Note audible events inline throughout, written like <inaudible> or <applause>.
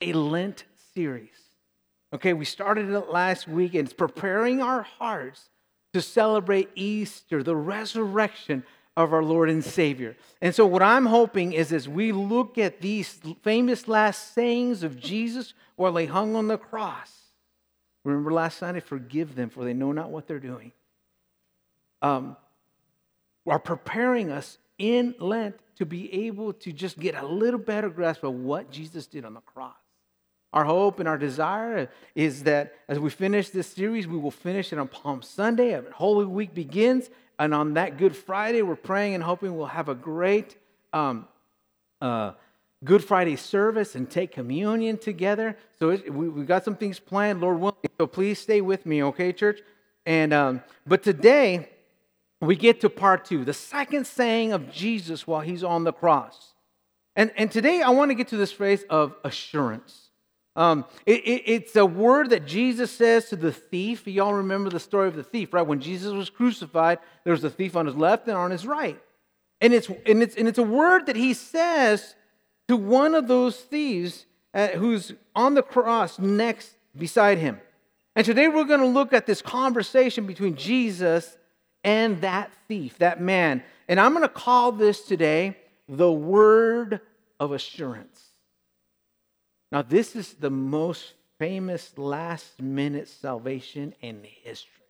a Lent series. Okay, we started it last week and it's preparing our hearts to celebrate Easter, the resurrection of our Lord and Savior. And so, what I'm hoping is as we look at these famous last sayings of Jesus while he hung on the cross, remember last Sunday, forgive them, for they know not what they're doing, um, are preparing us in Lent to be able to just get a little better grasp of what Jesus did on the cross. Our hope and our desire is that as we finish this series, we will finish it on Palm Sunday. Holy Week begins, and on that Good Friday, we're praying and hoping we'll have a great um, uh, Good Friday service and take communion together. So it, we, we got some things planned, Lord willing. So please stay with me, okay, church? And um, but today we get to part two, the second saying of Jesus while he's on the cross. And, and today I want to get to this phrase of assurance. Um, it, it, it's a word that Jesus says to the thief. Y'all remember the story of the thief, right? When Jesus was crucified, there was a thief on his left and on his right. And it's, and it's, and it's a word that he says to one of those thieves uh, who's on the cross next beside him. And today we're going to look at this conversation between Jesus and that thief, that man. And I'm going to call this today the word of assurance. Now, this is the most famous last minute salvation in history.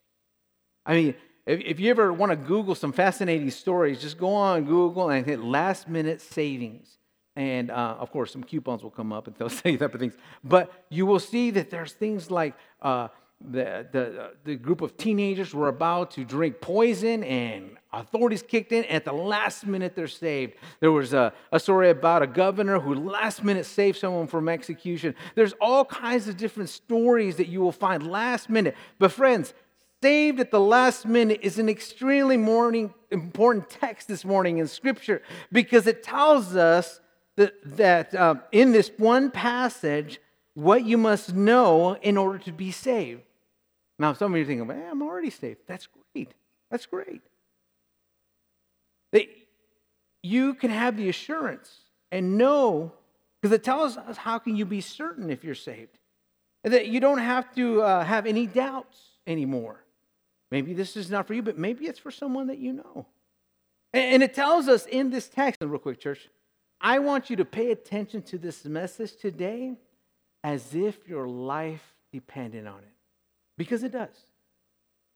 I mean, if, if you ever want to Google some fascinating stories, just go on Google and hit last minute savings. And uh, of course, some coupons will come up and they'll <laughs> say type of things. But you will see that there's things like uh, the, the, the group of teenagers were about to drink poison and authorities kicked in. At the last minute they're saved. There was a, a story about a governor who last minute saved someone from execution. There's all kinds of different stories that you will find last minute. But friends saved at the last minute is an extremely morning, important text this morning in scripture because it tells us that, that um, in this one passage what you must know in order to be saved now, some of you are thinking, hey, I'm already saved. That's great. That's great. That you can have the assurance and know, because it tells us how can you be certain if you're saved. That you don't have to uh, have any doubts anymore. Maybe this is not for you, but maybe it's for someone that you know. And, and it tells us in this text, real quick, church, I want you to pay attention to this message today as if your life depended on it. Because it does.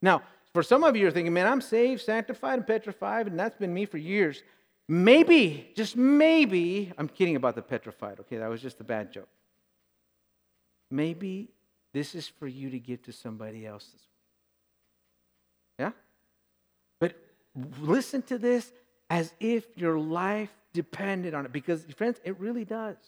Now, for some of you you're thinking, man, I'm saved, sanctified, and petrified, and that's been me for years. Maybe, just maybe, I'm kidding about the petrified, okay? That was just a bad joke. Maybe this is for you to give to somebody else. Yeah? But listen to this as if your life depended on it, because, friends, it really does.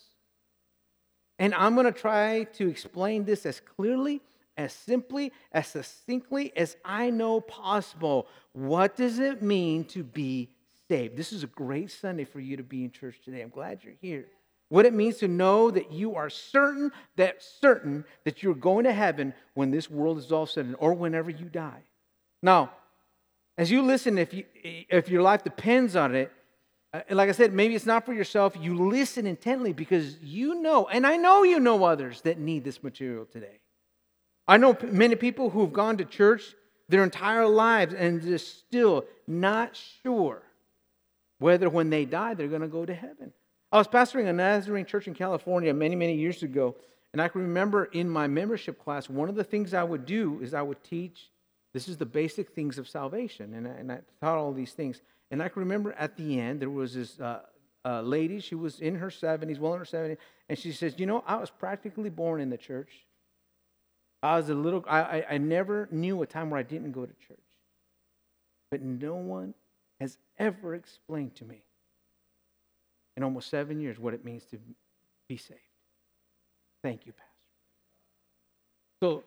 And I'm going to try to explain this as clearly as simply, as succinctly as I know possible. What does it mean to be saved? This is a great Sunday for you to be in church today. I'm glad you're here. What it means to know that you are certain, that certain that you're going to heaven when this world is all said or whenever you die. Now, as you listen, if you if your life depends on it, uh, like I said, maybe it's not for yourself. You listen intently because you know, and I know you know others that need this material today. I know many people who've gone to church their entire lives and just still not sure whether when they die they're going to go to heaven. I was pastoring a Nazarene church in California many, many years ago, and I can remember in my membership class, one of the things I would do is I would teach this is the basic things of salvation, and I, and I taught all these things. And I can remember at the end, there was this uh, uh, lady, she was in her 70s, well in her 70s, and she says, You know, I was practically born in the church. I was a little, I, I, I never knew a time where I didn't go to church. But no one has ever explained to me in almost seven years what it means to be saved. Thank you, Pastor. So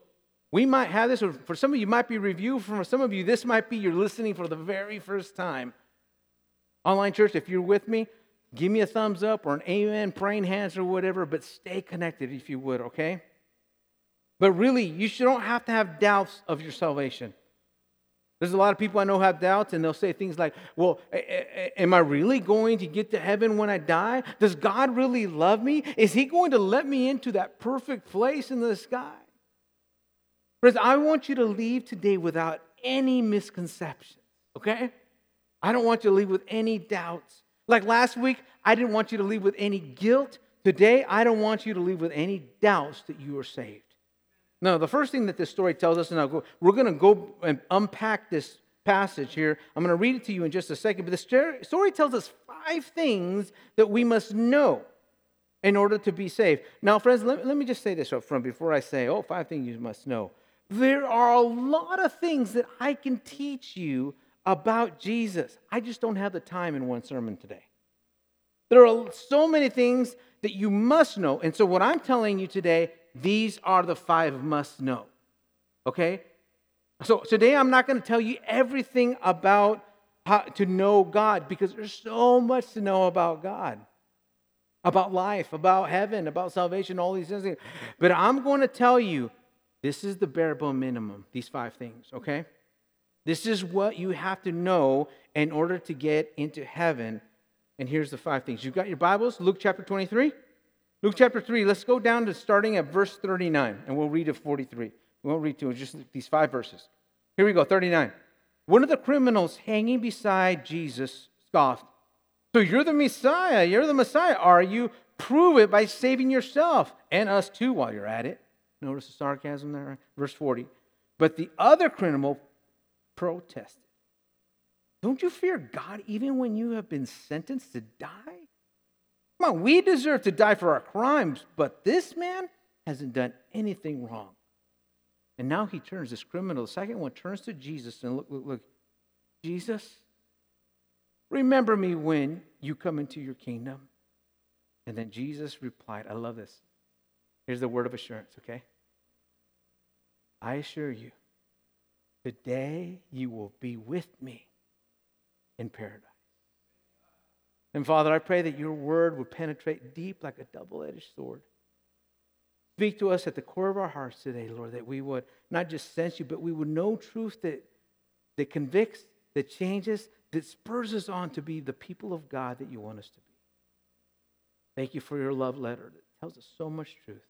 we might have this, or for some of you, might be review. For some of you, this might be you're listening for the very first time. Online church, if you're with me, give me a thumbs up or an amen, praying hands or whatever, but stay connected if you would, okay? But really, you don't have to have doubts of your salvation. There's a lot of people I know have doubts, and they'll say things like, Well, am I really going to get to heaven when I die? Does God really love me? Is He going to let me into that perfect place in the sky? Friends, I want you to leave today without any misconceptions, okay? I don't want you to leave with any doubts. Like last week, I didn't want you to leave with any guilt. Today, I don't want you to leave with any doubts that you are saved. No, the first thing that this story tells us, and go, we're going to go and unpack this passage here. I'm going to read it to you in just a second, but the story tells us five things that we must know in order to be saved. Now, friends, let, let me just say this up front before I say, oh, five things you must know. There are a lot of things that I can teach you about Jesus. I just don't have the time in one sermon today. There are so many things that you must know. And so, what I'm telling you today these are the five must know. Okay? So today I'm not going to tell you everything about how to know God because there's so much to know about God, about life, about heaven, about salvation, all these things. But I'm going to tell you this is the bare bone minimum, these five things, okay? This is what you have to know in order to get into heaven. And here's the five things. You've got your Bibles, Luke chapter 23. Luke chapter 3, let's go down to starting at verse 39, and we'll read to 43. We won't read to just these five verses. Here we go, 39. One of the criminals hanging beside Jesus scoffed. So you're the Messiah. You're the Messiah, are you? Prove it by saving yourself and us too while you're at it. Notice the sarcasm there. Verse 40. But the other criminal protested. Don't you fear God even when you have been sentenced to die? Come on, we deserve to die for our crimes, but this man hasn't done anything wrong. And now he turns, this criminal, the second one, turns to Jesus and look, look, look. Jesus, remember me when you come into your kingdom. And then Jesus replied, I love this. Here's the word of assurance, okay? I assure you, today you will be with me in paradise. And Father, I pray that your word would penetrate deep like a double edged sword. Speak to us at the core of our hearts today, Lord, that we would not just sense you, but we would know truth that, that convicts, that changes, that spurs us on to be the people of God that you want us to be. Thank you for your love letter that tells us so much truth.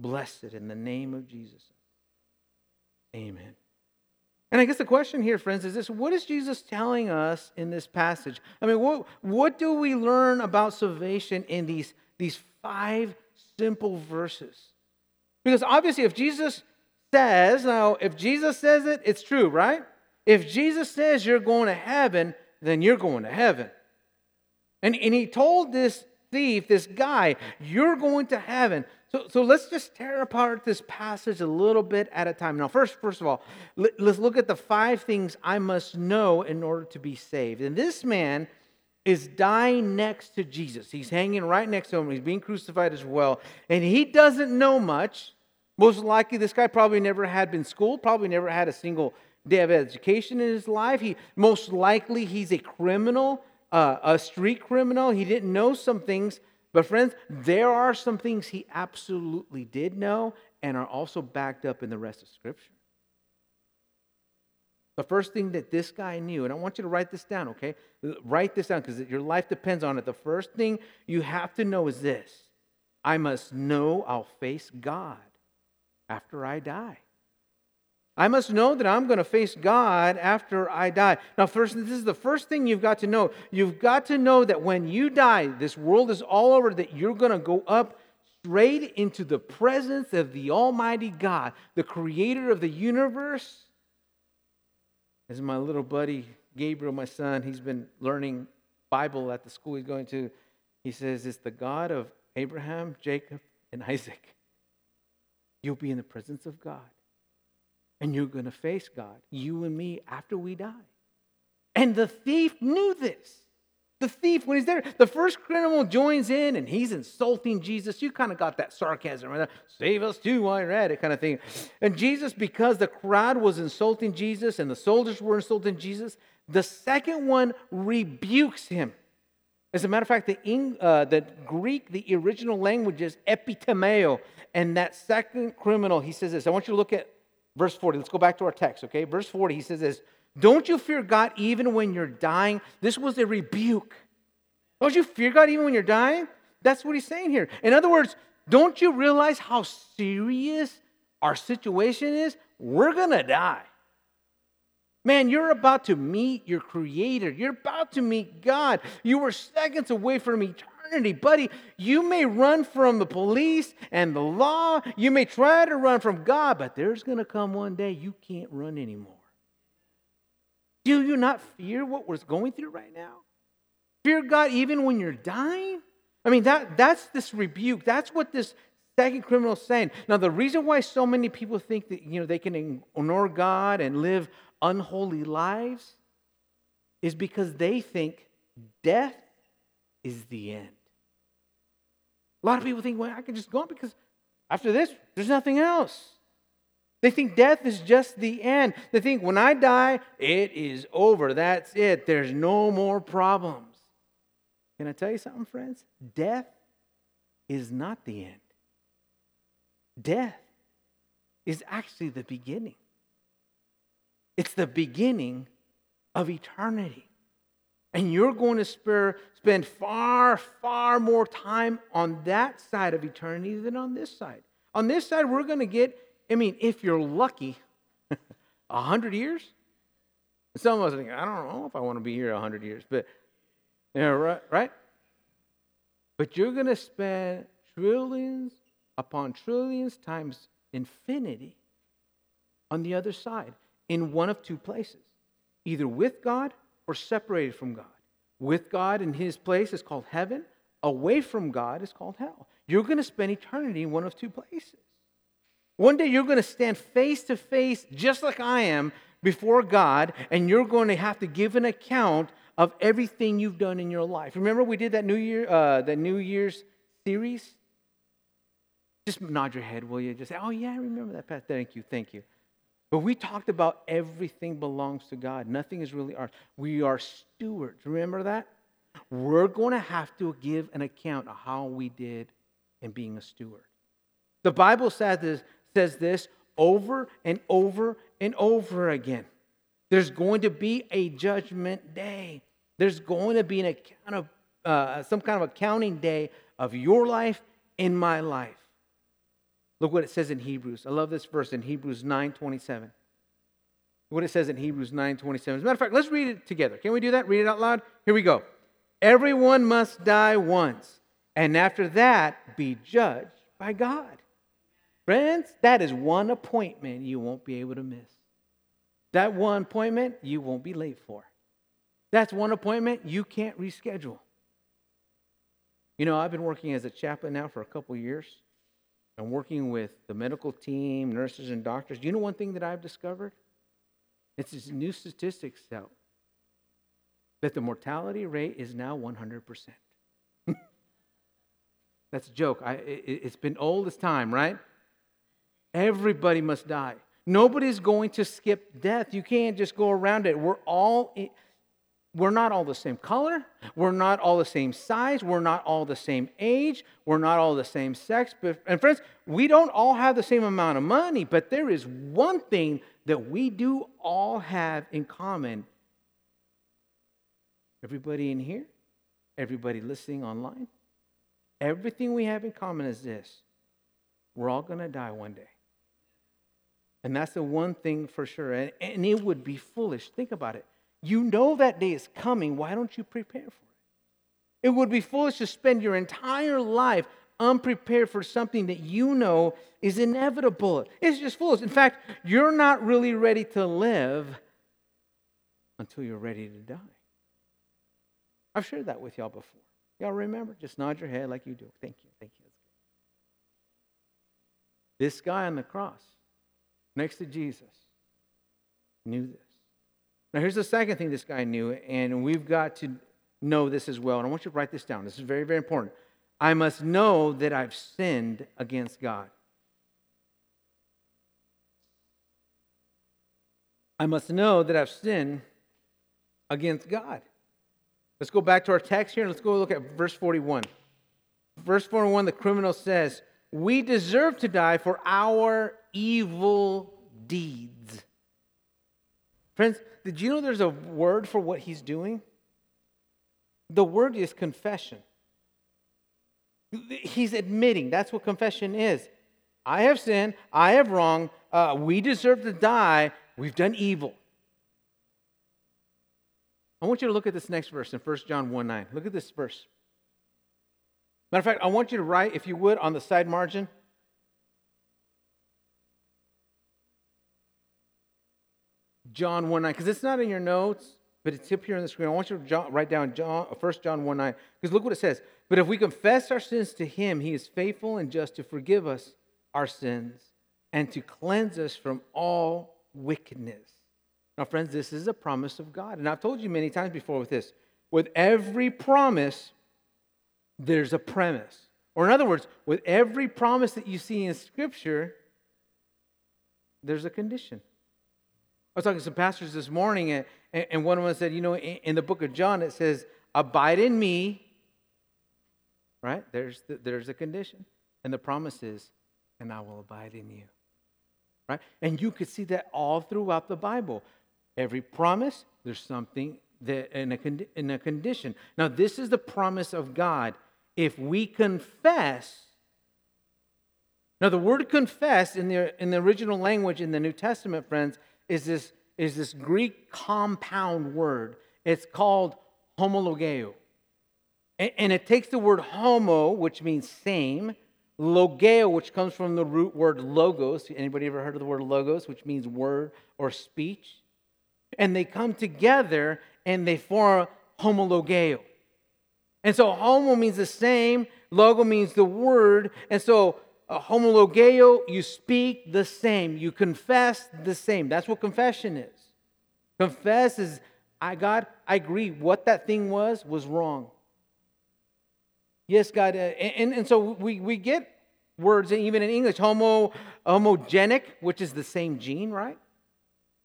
Bless it in the name of Jesus. Amen. And I guess the question here, friends, is this what is Jesus telling us in this passage? I mean, what, what do we learn about salvation in these, these five simple verses? Because obviously, if Jesus says, now, if Jesus says it, it's true, right? If Jesus says you're going to heaven, then you're going to heaven. And, and he told this thief, this guy, you're going to heaven. So, so let's just tear apart this passage a little bit at a time. Now, first, first of all, let, let's look at the five things I must know in order to be saved. And this man is dying next to Jesus. He's hanging right next to him. He's being crucified as well. And he doesn't know much. Most likely, this guy probably never had been schooled, probably never had a single day of education in his life. He most likely he's a criminal, uh, a street criminal. He didn't know some things but, friends, there are some things he absolutely did know and are also backed up in the rest of Scripture. The first thing that this guy knew, and I want you to write this down, okay? Write this down because your life depends on it. The first thing you have to know is this I must know I'll face God after I die. I must know that I'm going to face God after I die. Now, first, this is the first thing you've got to know. You've got to know that when you die, this world is all over, that you're going to go up straight into the presence of the Almighty God, the creator of the universe. As my little buddy Gabriel, my son, he's been learning Bible at the school he's going to. He says, It's the God of Abraham, Jacob, and Isaac. You'll be in the presence of God and you're going to face God, you and me, after we die. And the thief knew this. The thief, when he's there, the first criminal joins in and he's insulting Jesus. You kind of got that sarcasm right. Save us too it, kind of thing. And Jesus, because the crowd was insulting Jesus and the soldiers were insulting Jesus, the second one rebukes him. As a matter of fact, the, uh, the Greek, the original language is epitemeo. And that second criminal, he says this. I want you to look at Verse 40, let's go back to our text, okay? Verse 40, he says this Don't you fear God even when you're dying? This was a rebuke. Don't you fear God even when you're dying? That's what he's saying here. In other words, don't you realize how serious our situation is? We're going to die. Man, you're about to meet your creator. You're about to meet God. You were seconds away from eternity. Buddy, you may run from the police and the law. You may try to run from God, but there's going to come one day you can't run anymore. Do you not fear what we're going through right now? Fear God even when you're dying? I mean, that, that's this rebuke. That's what this second criminal is saying. Now, the reason why so many people think that you know they can ignore God and live unholy lives is because they think death is the end. A lot of people think, well, I can just go on because after this, there's nothing else. They think death is just the end. They think when I die, it is over. That's it. There's no more problems. Can I tell you something, friends? Death is not the end. Death is actually the beginning. It's the beginning of eternity. And you're going to spend far, far more time on that side of eternity than on this side. On this side, we're going to get, I mean, if you're lucky, <laughs> a hundred years. Some of us think, I don't know if I want to be here a hundred years, but yeah, right, right? But you're going to spend trillions upon trillions times infinity on the other side in one of two places either with God or separated from God. With God in his place is called heaven, away from God is called hell. You're going to spend eternity in one of two places. One day you're going to stand face to face, just like I am, before God, and you're going to have to give an account of everything you've done in your life. Remember, we did that New Year, uh, that New Year's series. Just nod your head, will you? Just say, "Oh yeah, I remember that." Pat. Thank you, thank you. But we talked about everything belongs to God. Nothing is really ours. We are stewards. Remember that? We're going to have to give an account of how we did in being a steward. The Bible says this, says this over and over and over again. There's going to be a judgment day. There's going to be an account of uh, some kind of accounting day of your life in my life. Look what it says in Hebrews. I love this verse in Hebrews 9 27. What it says in Hebrews 9 27. As a matter of fact, let's read it together. Can we do that? Read it out loud? Here we go. Everyone must die once, and after that, be judged by God. Friends, that is one appointment you won't be able to miss. That one appointment you won't be late for. That's one appointment you can't reschedule. You know, I've been working as a chaplain now for a couple years. I'm working with the medical team, nurses, and doctors. Do you know one thing that I've discovered? It's this new statistics out that the mortality rate is now 100%. <laughs> That's a joke. I, it, has been old as time, right? Everybody must die. Nobody's going to skip death. You can't just go around it. We're all. In, we're not all the same color. We're not all the same size. We're not all the same age. We're not all the same sex. And friends, we don't all have the same amount of money, but there is one thing that we do all have in common. Everybody in here, everybody listening online, everything we have in common is this we're all going to die one day. And that's the one thing for sure. And, and it would be foolish. Think about it you know that day is coming. Why don't you prepare for it? It would be foolish to spend your entire life unprepared for something that you know is inevitable. It's just foolish. In fact, you're not really ready to live until you're ready to die. I've shared that with y'all before. Y'all remember? Just nod your head like you do. Thank you. Thank you. This guy on the cross next to Jesus knew this. Now, here's the second thing this guy knew, and we've got to know this as well. And I want you to write this down. This is very, very important. I must know that I've sinned against God. I must know that I've sinned against God. Let's go back to our text here and let's go look at verse 41. Verse 41, the criminal says, We deserve to die for our evil deeds. Friends, did you know there's a word for what he's doing? The word is confession. He's admitting that's what confession is. I have sinned. I have wronged. Uh, we deserve to die. We've done evil. I want you to look at this next verse in 1 John 1 9. Look at this verse. Matter of fact, I want you to write, if you would, on the side margin. John 1 9, because it's not in your notes, but it's up here on the screen. I want you to write down John, 1 John 1 9, because look what it says. But if we confess our sins to him, he is faithful and just to forgive us our sins and to cleanse us from all wickedness. Now, friends, this is a promise of God. And I've told you many times before with this with every promise, there's a premise. Or, in other words, with every promise that you see in Scripture, there's a condition. I was talking to some pastors this morning, and, and one of them said, You know, in, in the book of John, it says, Abide in me. Right? There's, the, there's a condition. And the promise is, And I will abide in you. Right? And you could see that all throughout the Bible. Every promise, there's something that in a, in a condition. Now, this is the promise of God. If we confess, now the word confess in the, in the original language in the New Testament, friends, is this, is this Greek compound word. It's called homologeo. And, and it takes the word homo, which means same, logeo, which comes from the root word logos. Anybody ever heard of the word logos, which means word or speech? and they come together and they form homologeo. And so homo means the same, logo means the word, and so homologeo, you speak the same, you confess the same. That's what confession is. Confess is, I God, I agree. What that thing was was wrong. Yes, God, uh, and, and so we, we get words even in English, homo homogenic, which is the same gene, right?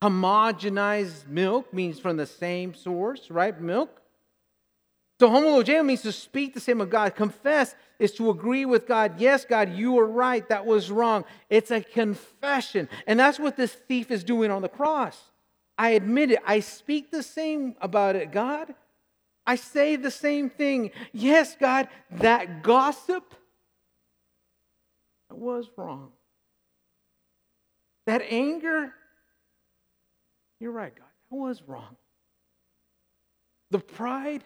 Homogenized milk means from the same source, right? Milk. So homologeo means to speak the same of God. Confess is to agree with God. Yes, God, you were right. That was wrong. It's a confession. And that's what this thief is doing on the cross. I admit it. I speak the same about it, God. I say the same thing. Yes, God, that gossip was wrong. That anger you're right, God. That was wrong. The pride,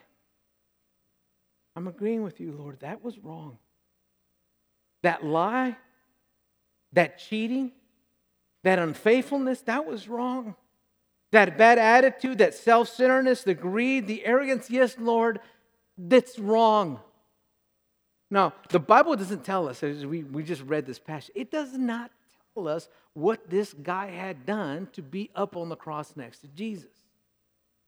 I'm agreeing with you, Lord. That was wrong. That lie, that cheating, that unfaithfulness, that was wrong. That bad attitude, that self centeredness, the greed, the arrogance, yes, Lord, that's wrong. Now, the Bible doesn't tell us, as we, we just read this passage, it does not tell us what this guy had done to be up on the cross next to Jesus.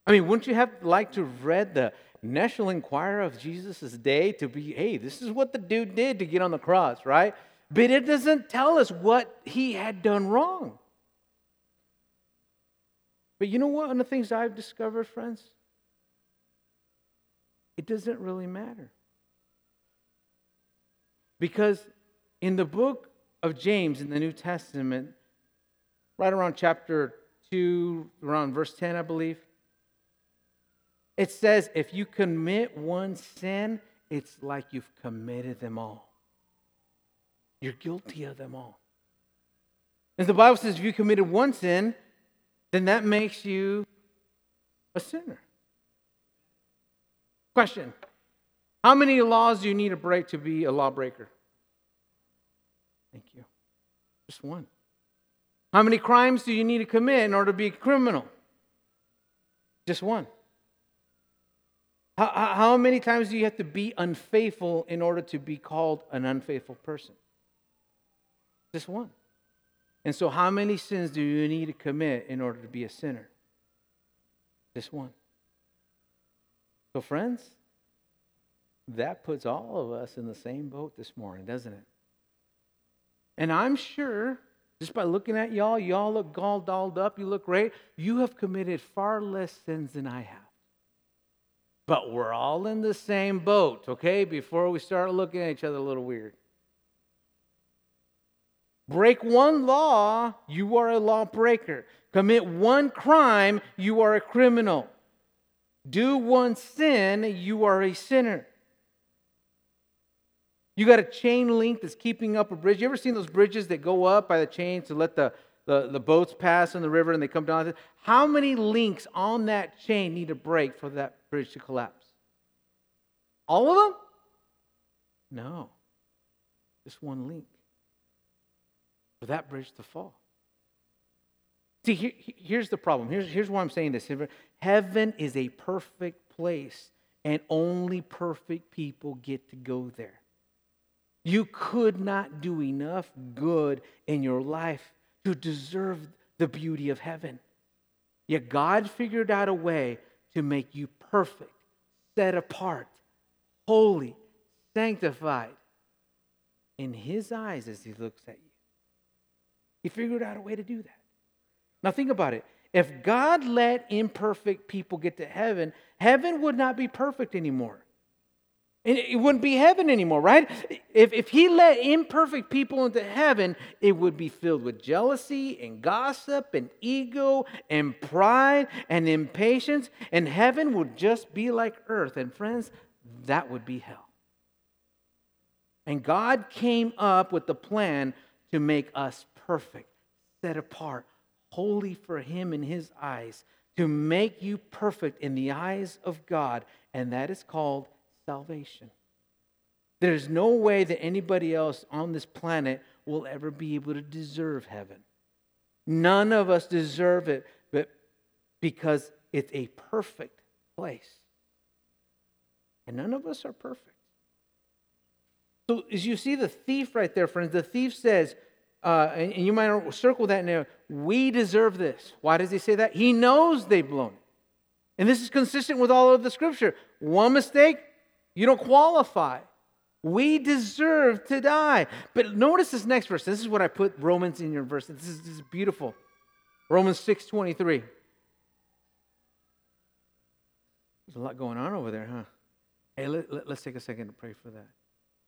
I mean, wouldn't you have liked to have read the National Enquirer of Jesus' day to be, hey, this is what the dude did to get on the cross, right? But it doesn't tell us what he had done wrong. But you know what? One of the things I've discovered, friends? It doesn't really matter. Because in the book of James in the New Testament, right around chapter 2, around verse 10, I believe. It says, if you commit one sin, it's like you've committed them all. You're guilty of them all. As the Bible says, if you committed one sin, then that makes you a sinner. Question How many laws do you need to break to be a lawbreaker? Thank you. Just one. How many crimes do you need to commit in order to be a criminal? Just one. How, how many times do you have to be unfaithful in order to be called an unfaithful person? Just one. And so, how many sins do you need to commit in order to be a sinner? Just one. So, friends, that puts all of us in the same boat this morning, doesn't it? And I'm sure, just by looking at y'all, y'all look all dolled up, you look great. You have committed far less sins than I have. But we're all in the same boat, okay? Before we start looking at each other a little weird. Break one law, you are a lawbreaker. Commit one crime, you are a criminal. Do one sin, you are a sinner. You got a chain link that's keeping up a bridge. You ever seen those bridges that go up by the chain to let the, the, the boats pass in the river and they come down? How many links on that chain need to break for that bridge to collapse? All of them? No. Just one link for that bridge to fall. See, here, here's the problem. Here's, here's why I'm saying this. Heaven is a perfect place, and only perfect people get to go there. You could not do enough good in your life to deserve the beauty of heaven. Yet God figured out a way to make you perfect, set apart, holy, sanctified in His eyes as He looks at you. He figured out a way to do that. Now, think about it. If God let imperfect people get to heaven, heaven would not be perfect anymore. And it wouldn't be heaven anymore, right? If, if he let imperfect people into heaven, it would be filled with jealousy and gossip and ego and pride and impatience, and heaven would just be like earth. And friends, that would be hell. And God came up with the plan to make us perfect, set apart, holy for Him in His eyes, to make you perfect in the eyes of God, and that is called salvation. There's no way that anybody else on this planet will ever be able to deserve heaven. None of us deserve it, but because it's a perfect place. And none of us are perfect. So, as you see the thief right there, friends, the thief says, uh, and, and you might circle that now, we deserve this. Why does he say that? He knows they've blown it. And this is consistent with all of the scripture. One mistake, you don't qualify. We deserve to die. But notice this next verse. This is what I put Romans in your verse. This is, this is beautiful. Romans 6 23. There's a lot going on over there, huh? Hey, let, let, let's take a second to pray for that.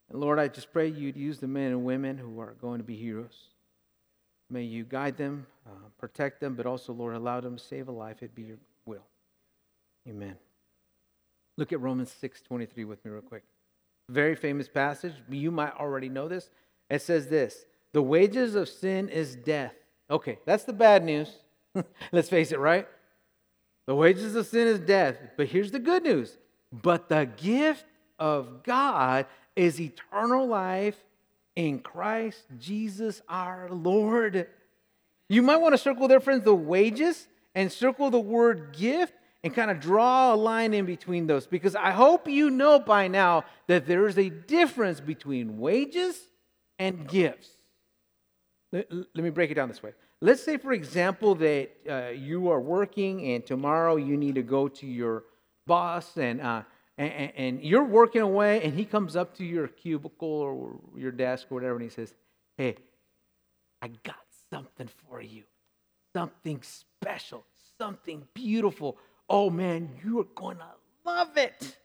And Lord, I just pray you'd use the men and women who are going to be heroes. May you guide them, uh, protect them, but also, Lord, allow them to save a life. It be your will. Amen. Look at Romans 6 23 with me, real quick. Very famous passage. You might already know this. It says this The wages of sin is death. Okay, that's the bad news. <laughs> Let's face it, right? The wages of sin is death. But here's the good news. But the gift of God is eternal life in Christ Jesus our Lord. You might want to circle there, friends, the wages and circle the word gift and kind of draw a line in between those because I hope you know by now that there is a difference between wages and gifts. Let, let me break it down this way. Let's say, for example, that uh, you are working and tomorrow you need to go to your boss and, uh, and, and you're working away and he comes up to your cubicle or your desk or whatever and he says, Hey, I got something for you, something special, something beautiful oh man, you are going to love it.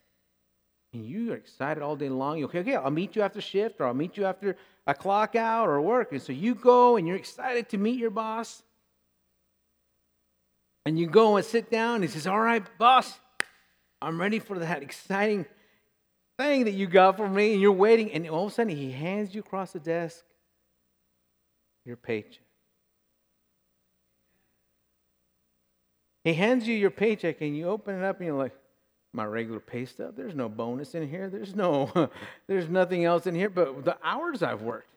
And you are excited all day long. You Okay, okay, I'll meet you after shift or I'll meet you after a clock out or work. And so you go and you're excited to meet your boss. And you go and sit down and he says, All right, boss, I'm ready for that exciting thing that you got for me. And you're waiting. And all of a sudden he hands you across the desk your paycheck. He hands you your paycheck and you open it up and you're like, my regular pay stub, there's no bonus in here. There's no, <laughs> there's nothing else in here but the hours I've worked.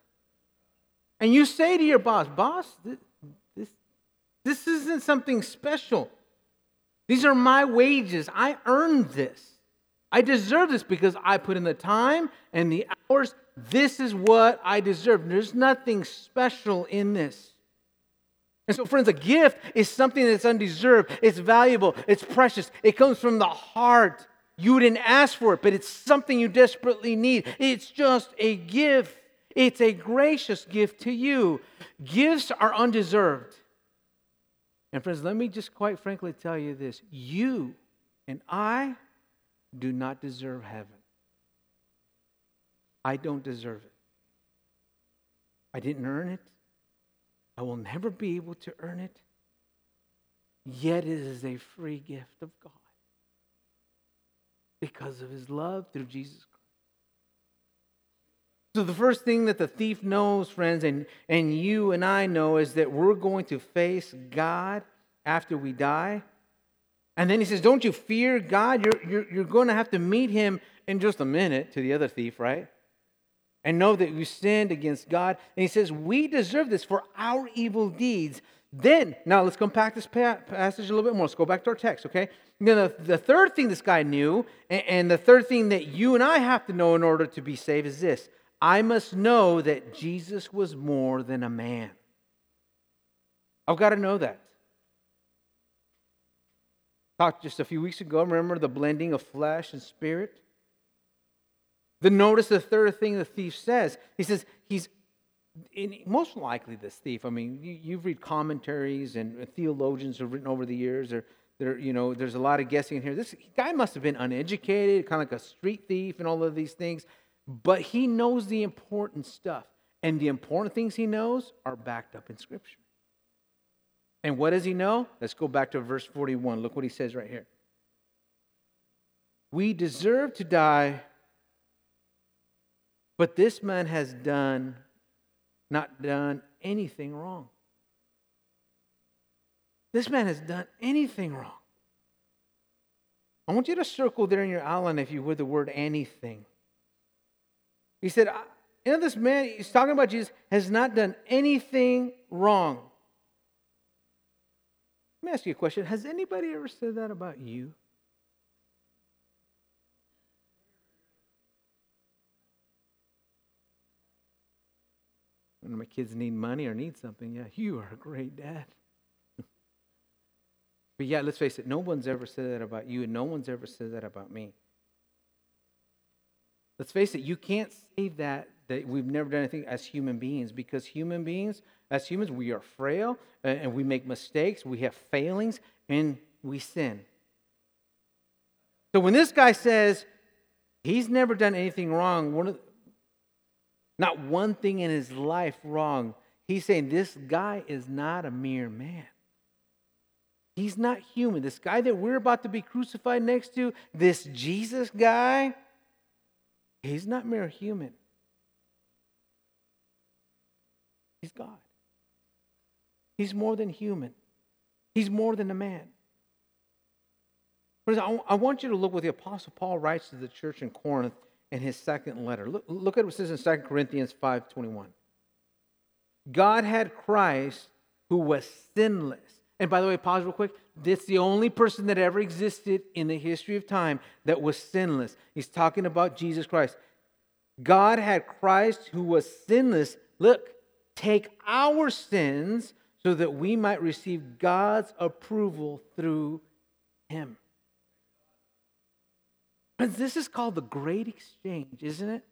And you say to your boss, boss, this, this, this isn't something special. These are my wages. I earned this. I deserve this because I put in the time and the hours. This is what I deserve. There's nothing special in this. And so, friends, a gift is something that's undeserved. It's valuable. It's precious. It comes from the heart. You didn't ask for it, but it's something you desperately need. It's just a gift. It's a gracious gift to you. Gifts are undeserved. And, friends, let me just quite frankly tell you this you and I do not deserve heaven. I don't deserve it. I didn't earn it. I will never be able to earn it, yet it is a free gift of God because of his love through Jesus Christ. So, the first thing that the thief knows, friends, and, and you and I know, is that we're going to face God after we die. And then he says, Don't you fear God? You're, you're, you're going to have to meet him in just a minute to the other thief, right? And know that you sinned against God. And he says, We deserve this for our evil deeds. Then, now let's unpack this passage a little bit more. Let's go back to our text, okay? Now, the, the third thing this guy knew, and, and the third thing that you and I have to know in order to be saved is this I must know that Jesus was more than a man. I've got to know that. Talked just a few weeks ago, remember the blending of flesh and spirit? The notice the third thing the thief says. He says he's most likely this thief. I mean, you, you've read commentaries and theologians have written over the years. Or there, you know, there's a lot of guessing in here. This guy must have been uneducated, kind of like a street thief, and all of these things. But he knows the important stuff. And the important things he knows are backed up in Scripture. And what does he know? Let's go back to verse 41. Look what he says right here. We deserve to die, but this man has done, not done anything wrong. This man has done anything wrong. I want you to circle there in your outline, if you would, the word anything. He said, You know, this man, he's talking about Jesus, has not done anything wrong. Let me ask you a question Has anybody ever said that about you? When my kids need money or need something, yeah, you are a great dad. <laughs> but yeah, let's face it, no one's ever said that about you, and no one's ever said that about me. Let's face it, you can't say that that we've never done anything as human beings because human beings, as humans, we are frail and we make mistakes, we have failings, and we sin. So when this guy says he's never done anything wrong, one of, not one thing in his life wrong, he's saying this guy is not a mere man. He's not human. This guy that we're about to be crucified next to, this Jesus guy, He's not mere human, He's God. He's more than human, He's more than a man. I want you to look what the Apostle Paul writes to the church in Corinth in his second letter. Look, look at what it says in 2 Corinthians 5.21. God had Christ who was sinless. And by the way, pause real quick. This the only person that ever existed in the history of time that was sinless. He's talking about Jesus Christ. God had Christ who was sinless, look, take our sins so that we might receive God's approval through him. Friends, this is called the great exchange, isn't it?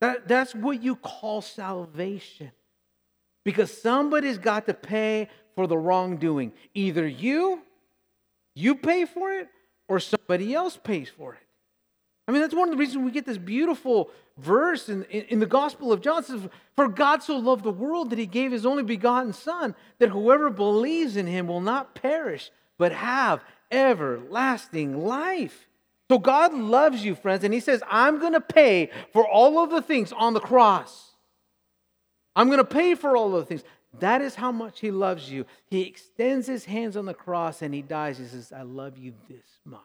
That, that's what you call salvation. Because somebody's got to pay for the wrongdoing. Either you, you pay for it, or somebody else pays for it. I mean, that's one of the reasons we get this beautiful verse in, in, in, the Gospel of John. Says, For God so loved the world that he gave his only begotten Son, that whoever believes in him will not perish, but have everlasting life. So God loves you, friends, and he says, I'm going to pay for all of the things on the cross. I'm going to pay for all of the things. That is how much he loves you. He extends his hands on the cross and he dies. He says, I love you this much.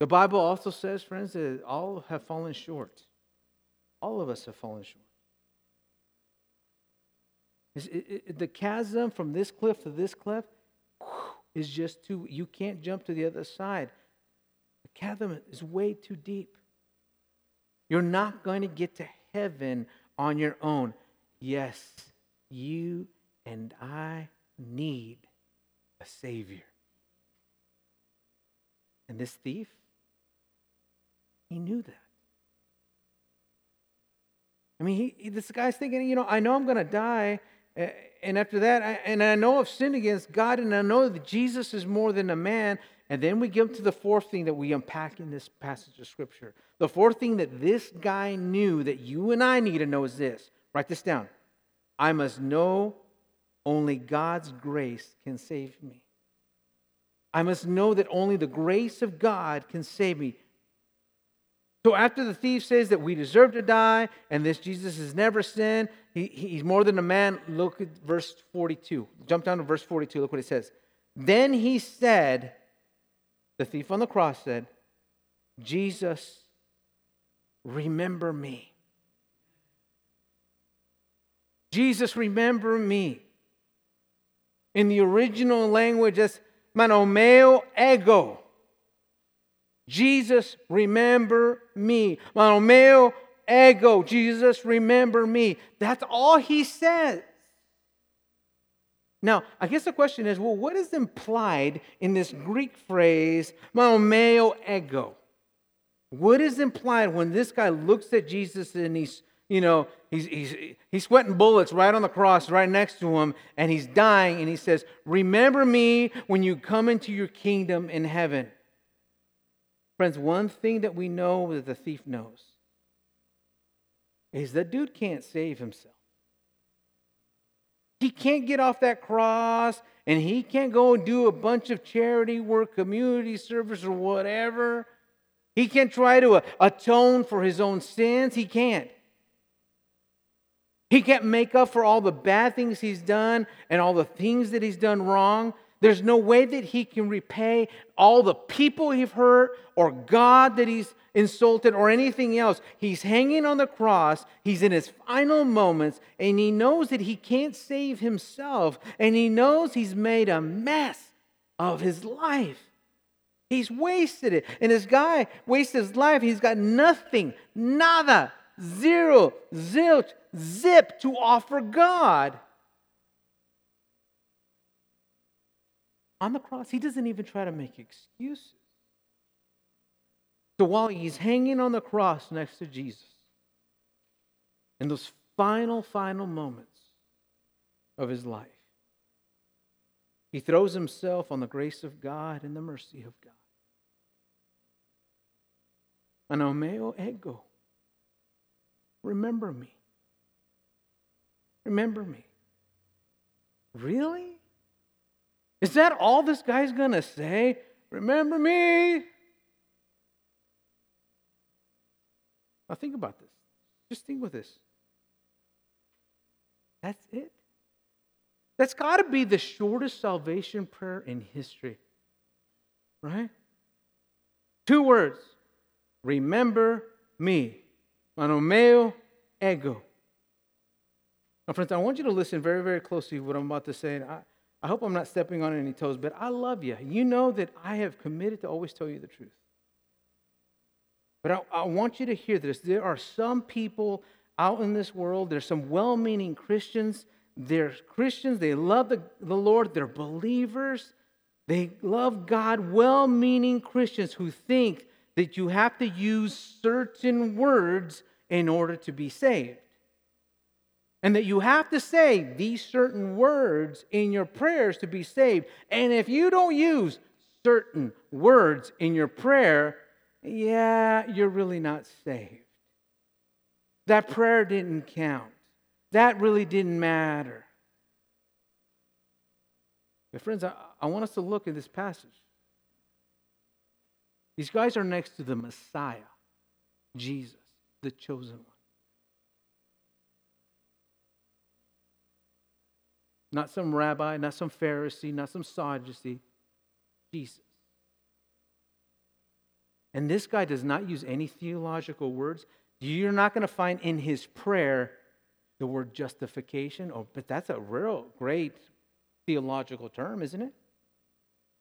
The Bible also says, friends, that all have fallen short. All of us have fallen short. It, it, the chasm from this cliff to this cliff is just too, you can't jump to the other side. The chasm is way too deep. You're not going to get to heaven on your own. Yes, you and I need a Savior. And this thief, he knew that. I mean, he, this guy's thinking, you know, I know I'm going to die. Eh, And after that, I, and I know I've sinned against God, and I know that Jesus is more than a man. And then we get to the fourth thing that we unpack in this passage of Scripture. The fourth thing that this guy knew that you and I need to know is this. Write this down. I must know only God's grace can save me. I must know that only the grace of God can save me. So after the thief says that we deserve to die and this Jesus has never sinned, he, he's more than a man. Look at verse 42. Jump down to verse 42. Look what it says. Then he said, the thief on the cross said, Jesus, remember me. Jesus, remember me. In the original language, that's manomeo ego. Jesus, remember me. Manomeo ego. Jesus, remember me. That's all he says. Now, I guess the question is well, what is implied in this Greek phrase, manomeo ego? What is implied when this guy looks at Jesus and he's, you know, he's, he's, he's sweating bullets right on the cross, right next to him, and he's dying, and he says, Remember me when you come into your kingdom in heaven. Friends, one thing that we know that the thief knows is that dude can't save himself. He can't get off that cross and he can't go and do a bunch of charity work, community service, or whatever. He can't try to uh, atone for his own sins. He can't. He can't make up for all the bad things he's done and all the things that he's done wrong. There's no way that he can repay all the people he's hurt or God that he's insulted or anything else. He's hanging on the cross. He's in his final moments and he knows that he can't save himself and he knows he's made a mess of his life. He's wasted it. And this guy wasted his life. He's got nothing, nada, zero, zilch, zip to offer God. On the cross, he doesn't even try to make excuses. So while he's hanging on the cross next to Jesus, in those final, final moments of his life, he throws himself on the grace of God and the mercy of God. Anomeo ego. Remember me. Remember me. Really? Is that all this guy's going to say? Remember me? Now, think about this. Just think with this. That's it. That's got to be the shortest salvation prayer in history. Right? Two words. Remember me. Manomeo ego. Now, friends, I want you to listen very, very closely to what I'm about to say. I, I hope I'm not stepping on any toes, but I love you. You know that I have committed to always tell you the truth. But I, I want you to hear this. There are some people out in this world, there's some well meaning Christians. They're Christians, they love the, the Lord, they're believers, they love God, well meaning Christians who think that you have to use certain words in order to be saved and that you have to say these certain words in your prayers to be saved. And if you don't use certain words in your prayer, yeah, you're really not saved. That prayer didn't count. That really didn't matter. But, friends, I, I want us to look at this passage. These guys are next to the Messiah, Jesus, the chosen one. Not some rabbi, not some Pharisee, not some Sadducee. Jesus. And this guy does not use any theological words. You're not going to find in his prayer the word justification. Oh, but that's a real great theological term, isn't it?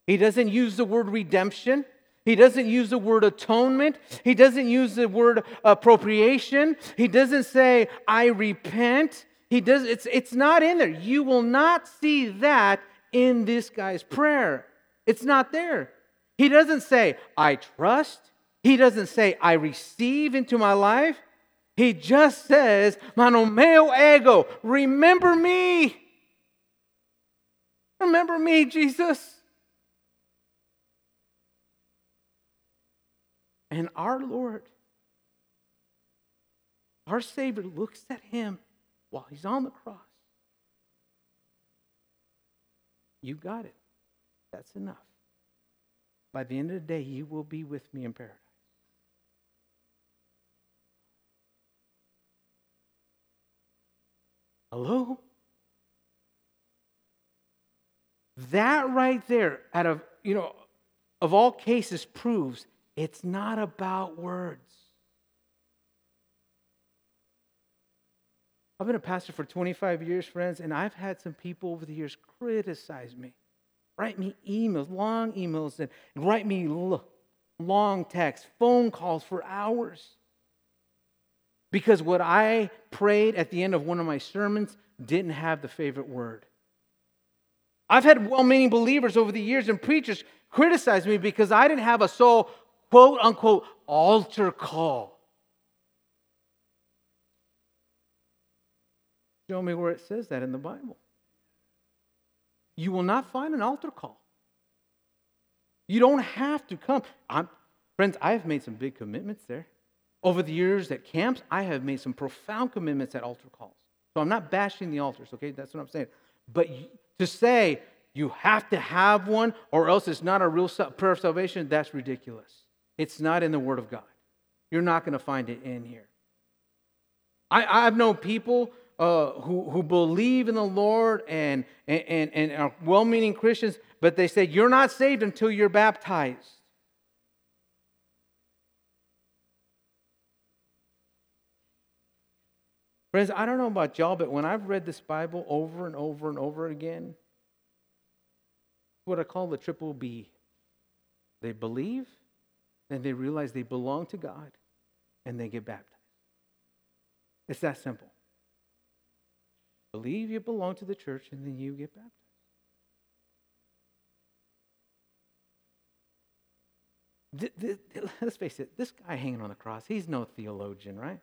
He doesn't use the word redemption. He doesn't use the word atonement. He doesn't use the word appropriation. He doesn't say, I repent. He does it's it's not in there. You will not see that in this guy's prayer. It's not there. He doesn't say, I trust. He doesn't say, I receive into my life. He just says, Manomeo ego, remember me. Remember me, Jesus. And our Lord our Savior looks at him while he's on the cross. You got it. That's enough. By the end of the day, you will be with me in paradise. Hello? That right there, out of, you know, of all cases, proves it's not about words. I've been a pastor for 25 years, friends, and I've had some people over the years criticize me, write me emails, long emails, and write me long texts, phone calls for hours. Because what I prayed at the end of one of my sermons didn't have the favorite word. I've had well meaning believers over the years and preachers criticize me because I didn't have a soul, quote unquote altar call. Show me where it says that in the Bible. You will not find an altar call. You don't have to come. I'm, friends, I have made some big commitments there. Over the years at camps, I have made some profound commitments at altar calls. So I'm not bashing the altars, okay? That's what I'm saying. But to say you have to have one or else it's not a real prayer of salvation, that's ridiculous. It's not in the Word of God. You're not going to find it in here. I, I've known people uh, who, who believe in the Lord and, and, and are well meaning Christians, but they say, You're not saved until you're baptized. Friends, I don't know about y'all, but when I've read this Bible over and over and over again, what I call the triple B. They believe, then they realize they belong to God, and they get baptized. It's that simple. Believe you belong to the church, and then you get baptized. <laughs> let's face it, this guy hanging on the cross, he's no theologian, right?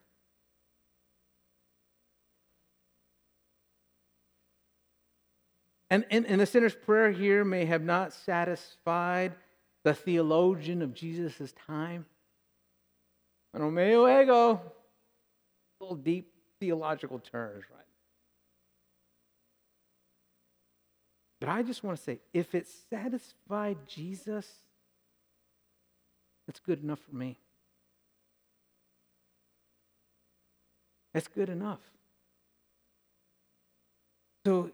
And, and, and the sinner's prayer here may have not satisfied the theologian of Jesus' time. Romeo ego. Little deep theological terms, right? But I just want to say if it satisfied Jesus, it's good enough for me. That's good enough. So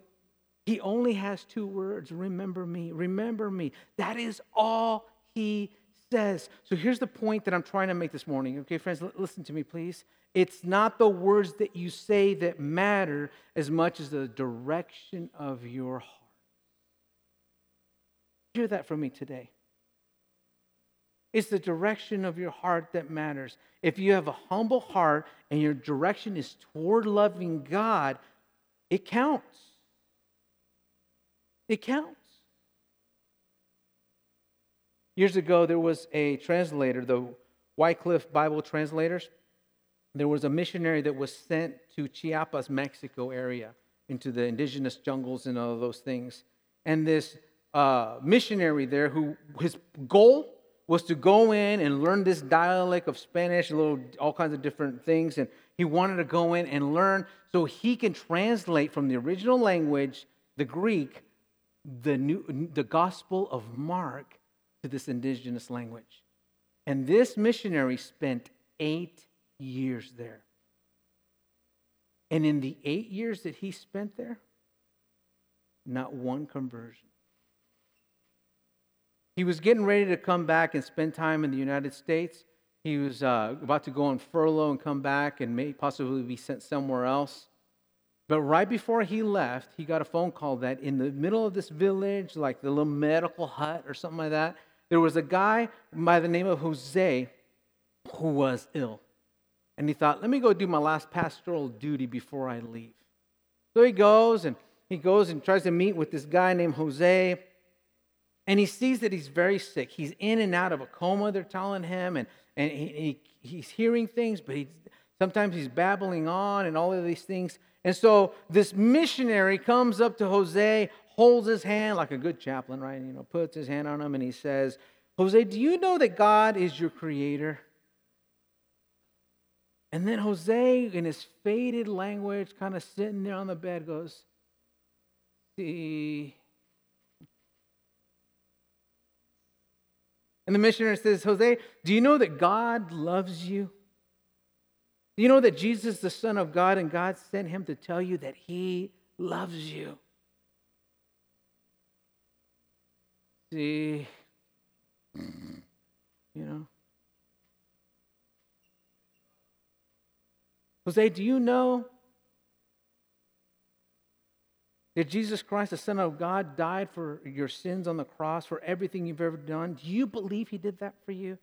he only has two words remember me, remember me. That is all he says. So here's the point that I'm trying to make this morning. Okay, friends, listen to me, please. It's not the words that you say that matter as much as the direction of your heart. Hear that from me today. It's the direction of your heart that matters. If you have a humble heart and your direction is toward loving God, it counts. It counts. Years ago, there was a translator, the Wycliffe Bible translators. There was a missionary that was sent to Chiapas, Mexico area, into the indigenous jungles and all those things. And this uh, missionary there, who his goal was to go in and learn this dialect of Spanish, little all kinds of different things, and he wanted to go in and learn so he can translate from the original language, the Greek, the, new, the Gospel of Mark to this indigenous language. And this missionary spent eight years there. And in the eight years that he spent there, not one conversion. He was getting ready to come back and spend time in the United States. He was uh, about to go on furlough and come back and may possibly be sent somewhere else. But right before he left, he got a phone call that in the middle of this village, like the little medical hut or something like that, there was a guy by the name of Jose who was ill. And he thought, let me go do my last pastoral duty before I leave. So he goes and he goes and tries to meet with this guy named Jose. And he sees that he's very sick. He's in and out of a coma, they're telling him. And, and he, he he's hearing things, but he, sometimes he's babbling on and all of these things. And so this missionary comes up to Jose, holds his hand like a good chaplain, right? You know, puts his hand on him and he says, Jose, do you know that God is your creator? And then Jose, in his faded language, kind of sitting there on the bed, goes, See. And the missionary says, Jose, do you know that God loves you? Do you know that Jesus the Son of God and God sent him to tell you that he loves you? See, you know. Jose, do you know that Jesus Christ, the Son of God, died for your sins on the cross, for everything you've ever done? Do you believe He did that for you?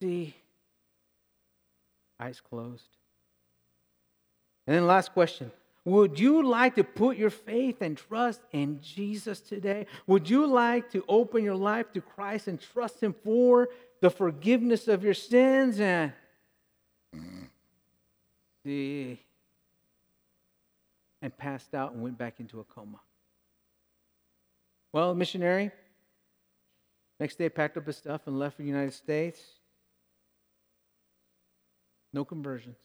See, eyes closed. And then, last question Would you like to put your faith and trust in Jesus today? Would you like to open your life to Christ and trust Him for the forgiveness of your sins and see, and passed out and went back into a coma. Well, missionary, next day packed up his stuff and left for the United States. No conversions.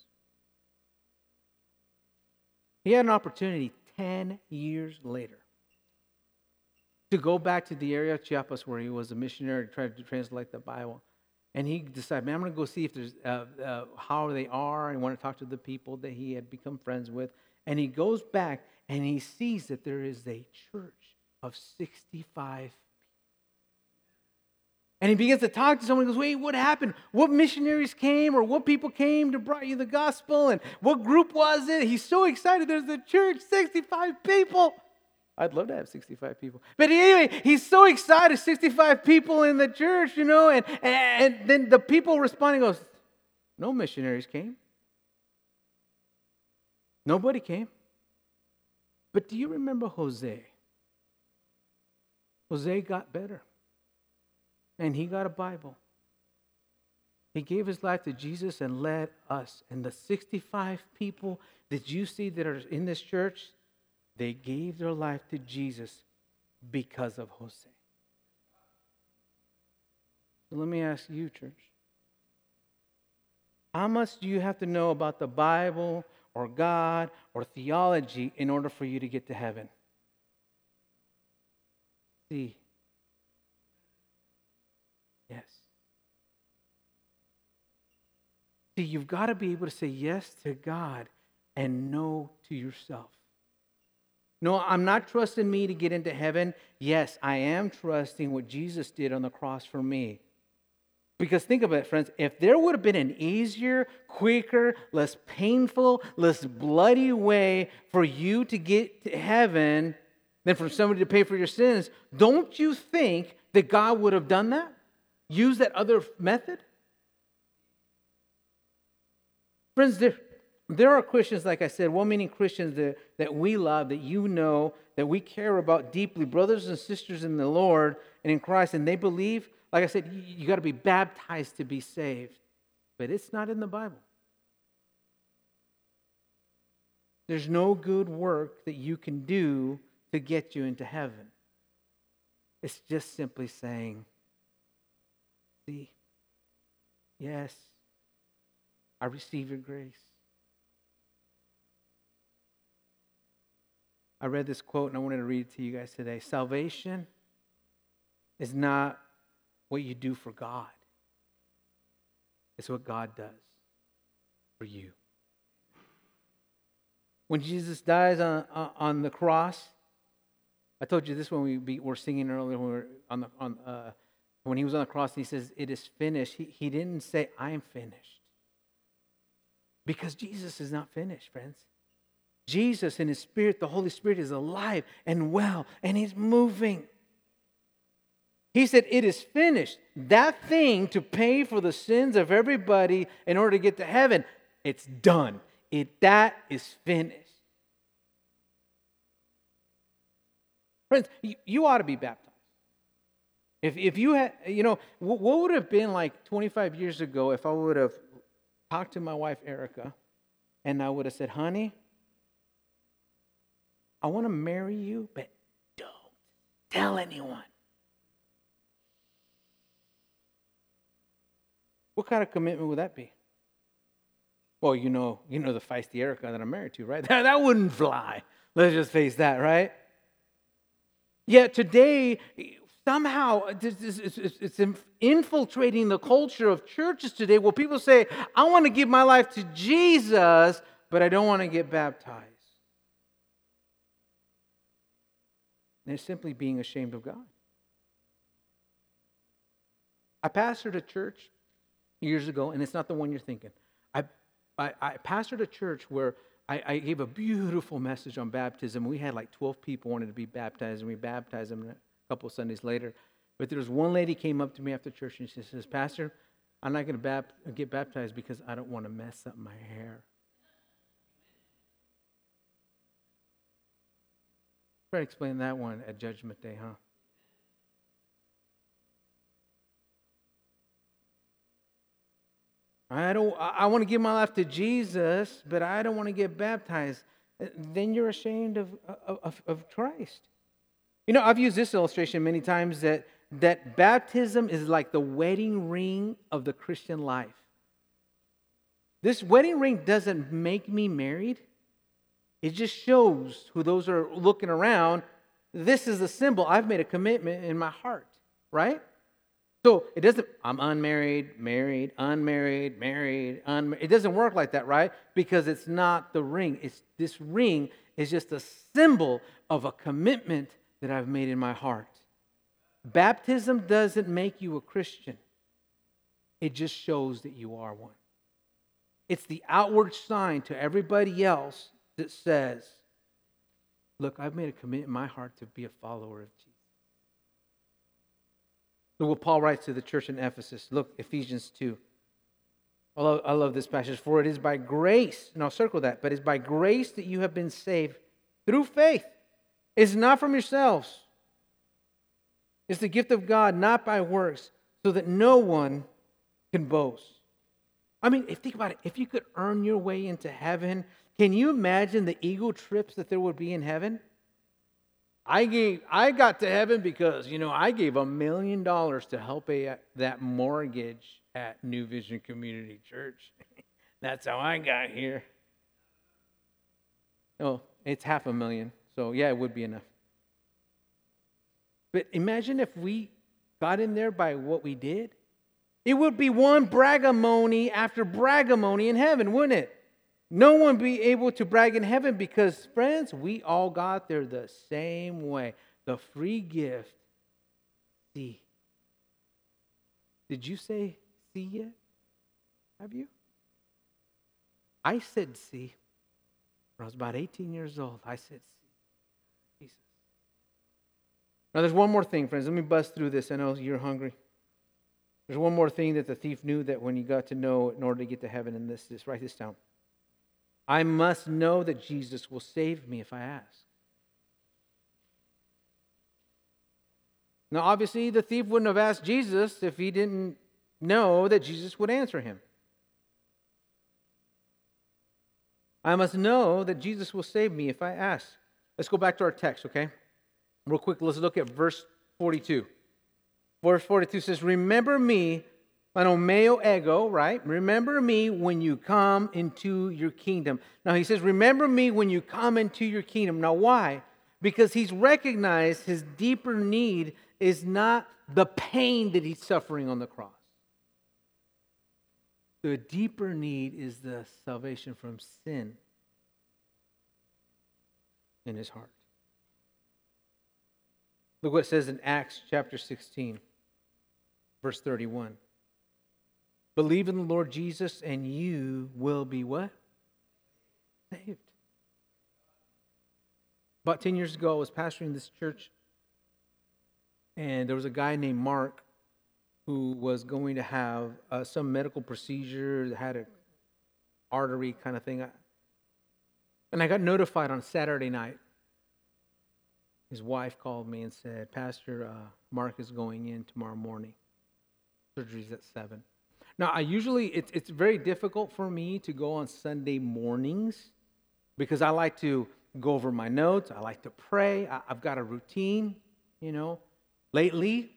He had an opportunity 10 years later to go back to the area of Chiapas where he was a missionary to try to translate the Bible. And he decided, man, I'm going to go see if there's uh, uh, how they are. I want to talk to the people that he had become friends with. And he goes back and he sees that there is a church of 65 and he begins to talk to someone. Goes, Wait, what happened? What missionaries came or what people came to brought you the gospel? And what group was it? He's so excited. There's a church, 65 people. I'd love to have 65 people. But anyway, he's so excited, 65 people in the church, you know, and, and then the people responding goes, no missionaries came. Nobody came. But do you remember Jose? Jose got better. And he got a Bible. He gave his life to Jesus and led us. And the 65 people that you see that are in this church, they gave their life to Jesus because of Jose. So let me ask you, church. How much do you have to know about the Bible or God or theology in order for you to get to heaven? See. Yes. See, you've got to be able to say yes to God and no to yourself. No, I'm not trusting me to get into heaven. Yes, I am trusting what Jesus did on the cross for me. Because think about it, friends, if there would have been an easier, quicker, less painful, less bloody way for you to get to heaven than for somebody to pay for your sins, don't you think that God would have done that? Use that other method? Friends, there, there are Christians, like I said, well meaning Christians that, that we love, that you know, that we care about deeply, brothers and sisters in the Lord and in Christ, and they believe, like I said, you, got to be baptized to be saved. But it's not in the Bible. There's no good work that you can do to get you into heaven. It's just simply saying, see, yes, I receive your grace. I read this quote and I wanted to read it to you guys today. Salvation is not what you do for God, is what God does for you. When Jesus dies on, on the cross, I told you this when we were singing earlier when we were on the, on, uh, when he was on the cross he says, It is finished. He, he didn't say, I am finished. Because Jesus is not finished, friends. Jesus in his spirit, the Holy Spirit is alive and well, and he's moving. He said, It is finished. That thing to pay for the sins of everybody in order to get to heaven, it's done. It, that is finished. Friends, you, you ought to be baptized. If, if you had, you know, what, what would have been like 25 years ago if I would have talked to my wife, Erica, and I would have said, honey, I want to marry you, but don't tell anyone. What kind of commitment would that be? Well, you know, you know the feisty Erica that I'm married to, right? <laughs> That, that wouldn't fly. Let's just face that, right? Yet today, somehow it's infiltrating the culture of churches today where people say, I want to give my life to Jesus, but I don't want to get baptized. And they're simply being ashamed of God. I pastored a church years ago, and it's not the one you're thinking. I, I, I pastored a church where I, I, gave a beautiful message on baptism. We had like 12 people wanted to be baptized, and we baptized them a couple Sundays later. But there was one lady came up to me after church, and she says, Pastor, I'm not going to bap- get baptized because I don't want to mess up my hair. Try to explain that one at Judgment Day, huh? I don't I want to give my life to Jesus, but I don't want to get baptized. Then you're ashamed of, of, of Christ. You know, I've used this illustration many times that, that baptism is like the wedding ring of the Christian life. This wedding ring doesn't make me married. It just shows who those are looking around. This is a symbol. I've made a commitment in my heart, right? So it doesn't, I'm unmarried, married, unmarried, married, unmarried. It doesn't work like that, right? Because it's not the ring. It's this ring is just a symbol of a commitment that I've made in my heart. Baptism doesn't make you a Christian. It just shows that you are one. It's the outward sign to everybody else that says, Look, I've made a commitment in my heart to be a follower of Jesus. Look what Paul writes to the church in Ephesus. Look, Ephesians 2. I love, I love this passage. For it is by grace, and I'll circle that, but it's by grace that you have been saved through faith. It's not from yourselves, it's the gift of God, not by works, so that no one can boast. I mean, think about it, if you could earn your way into heaven, can you imagine the ego trips that there would be in heaven? I gave I got to heaven because you know I gave a million dollars to help a that mortgage at New Vision Community Church. <laughs> That's how I got here. Oh, it's half a million. So yeah, it would be enough. But imagine if we got in there by what we did. It would be one bragamony after bragamony in heaven, wouldn't it? No one be able to brag in heaven because, friends, we all got there the same way. The free gift. See. Did you say see yet? Have you? I said see. When I was about 18 years old, I said see. Jesus. Now, there's one more thing, friends. Let me bust through this. I know you're hungry. There's one more thing that the thief knew that when he got to know in order to get to heaven, and this, this write this down. I must know that Jesus will save me if I ask. Now, obviously, the thief wouldn't have asked Jesus if he didn't know that Jesus would answer him. I must know that Jesus will save me if I ask. Let's go back to our text, okay? Real quick, let's look at verse 42. Verse 42 says, Remember me Anomeo ego, right? Remember me when you come into your kingdom. Now he says, Remember me when you come into your kingdom. Now, why? Because he's recognized his deeper need is not the pain that he's suffering on the cross. The deeper need is the salvation from sin in his heart. Look what it says in Acts chapter 16, verse 31. Believe in the Lord Jesus and you will be what? Saved. About 10 years ago, I was pastoring this church, and there was a guy named Mark who was going to have uh, some medical procedure, that had an artery kind of thing. And I got notified on Saturday night. His wife called me and said, Pastor, uh, Mark is going in tomorrow morning. Surgery's at 7. Now, I usually, it's, it's very difficult for me to go on Sunday mornings because I like to go over my notes. I like to pray. I, I've got a routine, you know. Lately,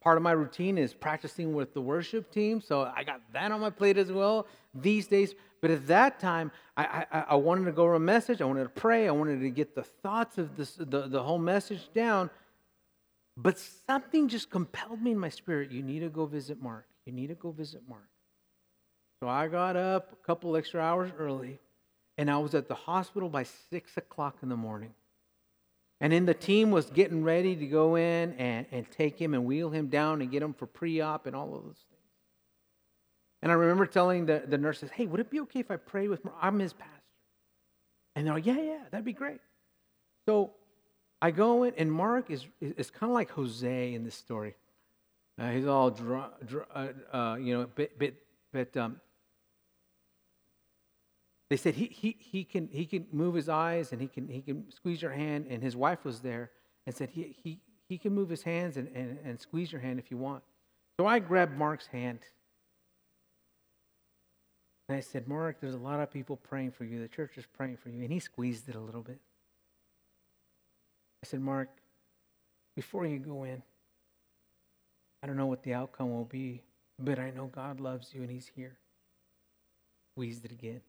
part of my routine is practicing with the worship team. So I got that on my plate as well these days. But at that time, I, I, I wanted to go over a message. I wanted to pray. I wanted to get the thoughts of this, the, the whole message down. But something just compelled me in my spirit. You need to go visit Mark. You need to go visit Mark. So I got up a couple extra hours early, and I was at the hospital by six o'clock in the morning. And then the team was getting ready to go in and, and take him and wheel him down and get him for pre op and all of those things. And I remember telling the, the nurses, hey, would it be okay if I pray with Mark? I'm his pastor. And they're like, yeah, yeah, that'd be great. So I go in, and Mark is, is, is kind of like Jose in this story. Uh, he's all, dry, dry, uh, uh, you know, bit, bit, bit um, they said he, he, he, can, he can move his eyes and he can, he can squeeze your hand. And his wife was there and said he, he, he can move his hands and, and, and squeeze your hand if you want. So I grabbed Mark's hand. And I said, Mark, there's a lot of people praying for you. The church is praying for you. And he squeezed it a little bit. I said, Mark, before you go in, I don't know what the outcome will be, but I know God loves you and he's here. Wheezed it again.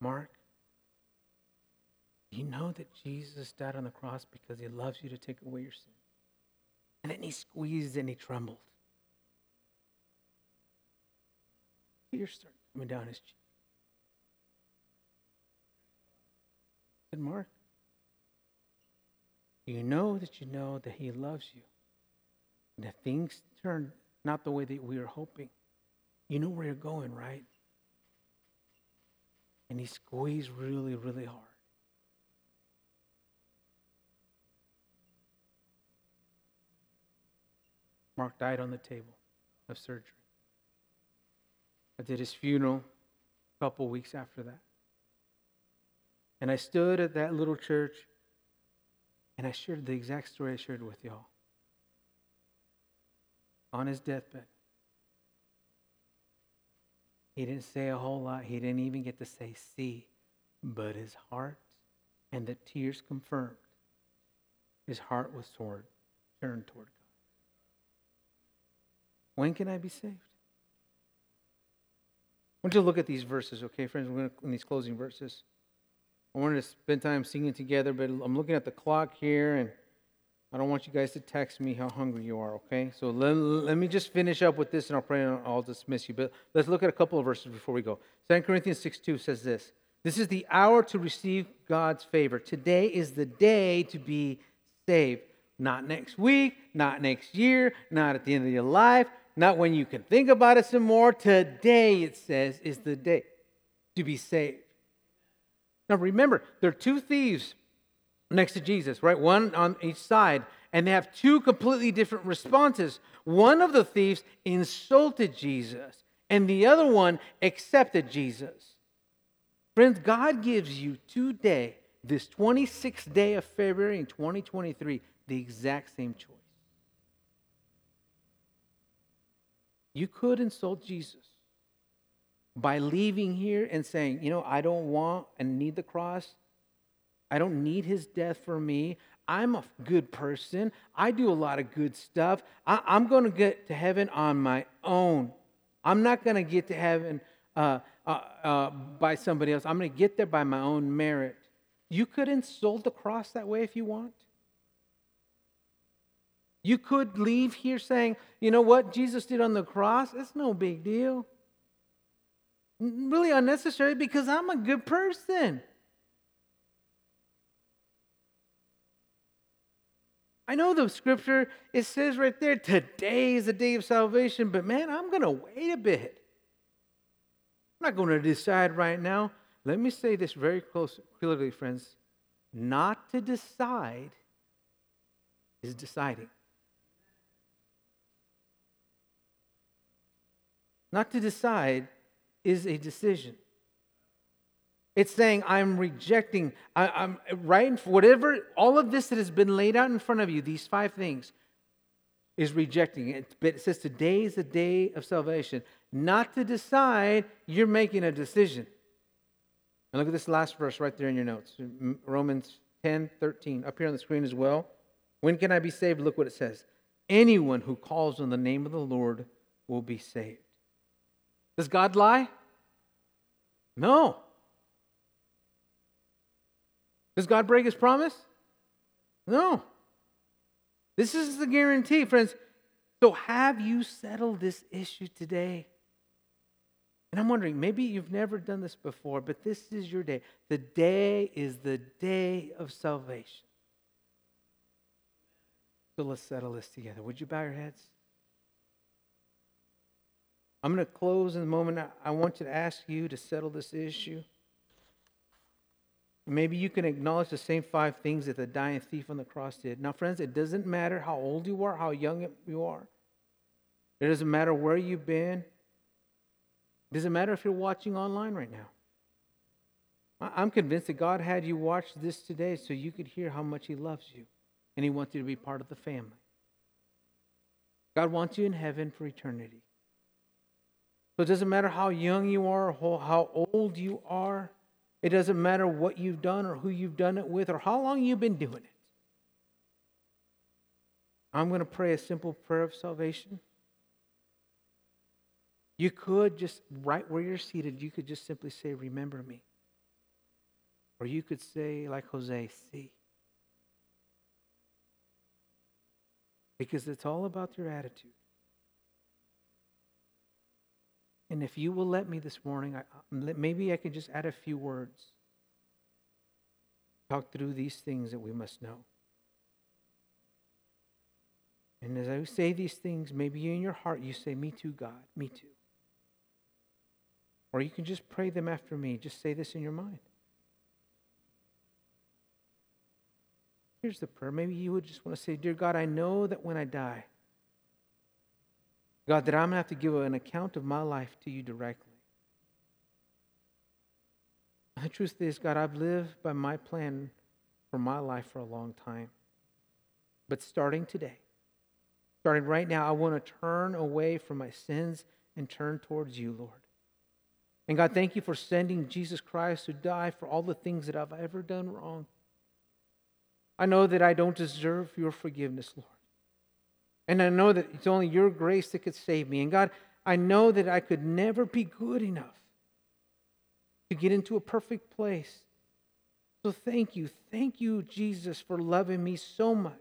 Mark, you know that Jesus died on the cross because he loves you to take away your sin. And then he squeezed and he trembled. Tears started coming down his cheek. Said, Mark, you know that you know that he loves you. If things turn not the way that we were hoping, you know where you're going, right? and he squeezed really, really hard. Mark died on the table of surgery. I did his funeral a couple weeks after that. And I stood at that little church and I shared the exact story I shared with y'all. On his deathbed. He didn't say a whole lot. He didn't even get to say see, but his heart and the tears confirmed his heart was toward, turned toward God. When can I be saved? I want you to look at these verses, okay, friends? We're going to, in these closing verses. I wanted to spend time singing together, but I'm looking at the clock here and I don't want you guys to text me how hungry you are, okay? So let, let me just finish up with this and I'll pray and I'll dismiss you. But let's look at a couple of verses before we go. 2 Corinthians 6 2 says this This is the hour to receive God's favor. Today is the day to be saved. Not next week, not next year, not at the end of your life, not when you can think about it some more. Today, it says, is the day to be saved. Now remember, there are two thieves next to Jesus, right? One on each side. And they have two completely different responses. One of the thieves insulted Jesus, and the other one accepted Jesus. Friends, God gives you today, this 26th day of February in 2023, the exact same choice. You could insult Jesus by leaving here and saying, you know, I don't want and need the cross. I don't need his death for me. I'm a good person. I do a lot of good stuff. I, am going to get to heaven on my own. I'm not going to get to heaven uh, uh, uh, by somebody else. I'm going to get there by my own merit. You could insult the cross that way if you want. You could leave here saying, you know what Jesus did on the cross? It's no big deal. Really unnecessary because I'm a good person. I know the scripture, it says right there, today is the day of salvation, but man, I'm going to wait a bit. I'm not going to decide right now. Let me say this very close, clearly, friends. Not to decide is deciding. Not to decide is a decision. It's saying, I'm rejecting, I, am right, whatever, all of this that has been laid out in front of you, these five things, is rejecting it. But it says, today is the day of salvation. Not to decide, you're making a decision. And look at this last verse right there in your notes Romans 10 13, up here on the screen as well. When can I be saved? Look what it says. anyone who calls on the name of the Lord will be saved. Does God lie? No. Does God break his promise? No. This is the guarantee, friends. So, have you settled this issue today? And I'm wondering, maybe you've never done this before, but this is your day. The day is the day of salvation. So let's settle this together. Would you bow your heads? I'm going to close in a moment. I want you to ask you to settle this issue. Maybe you can acknowledge the same five things that the dying thief on the cross did. Now, friends, it doesn't matter how old you are, how young you are. It doesn't matter where you've been. It doesn't matter if you're watching online right now. I'm convinced that God had you watch this today so you could hear how much He loves you and He wants you to be part of the family. God wants you in heaven for eternity. So it doesn't matter how young you are or how old you are. It doesn't matter what you've done or who you've done it with or how long you've been doing it. I'm going to pray a simple prayer of salvation. You could just, right where you're seated, you could just simply say, Remember me. Or you could say, like Jose, see. Because it's all about your attitude. And if you will let me this morning, I, um, maybe I can just add a few words. Talk through these things that we must know. And as I say these things, maybe in your heart you say, Me too, God, me too. Or you can just pray them after me. Just say this in your mind. Here's the prayer. Maybe you would just want to say, Dear God, I know that when I die, God, that I'm going to have to give an account of my life to you directly. The truth is, God, I've lived by my plan for my life for a long time. But starting today, starting right now, I want to turn away from my sins and turn towards you, Lord. And God, thank you for sending Jesus Christ to die for all the things that I've ever done wrong. I know that I don't deserve your forgiveness, Lord. And I know that it's only your grace that could save me. And God, I know that I could never be good enough to get into a perfect place. So thank you. Thank you, Jesus, for loving me so much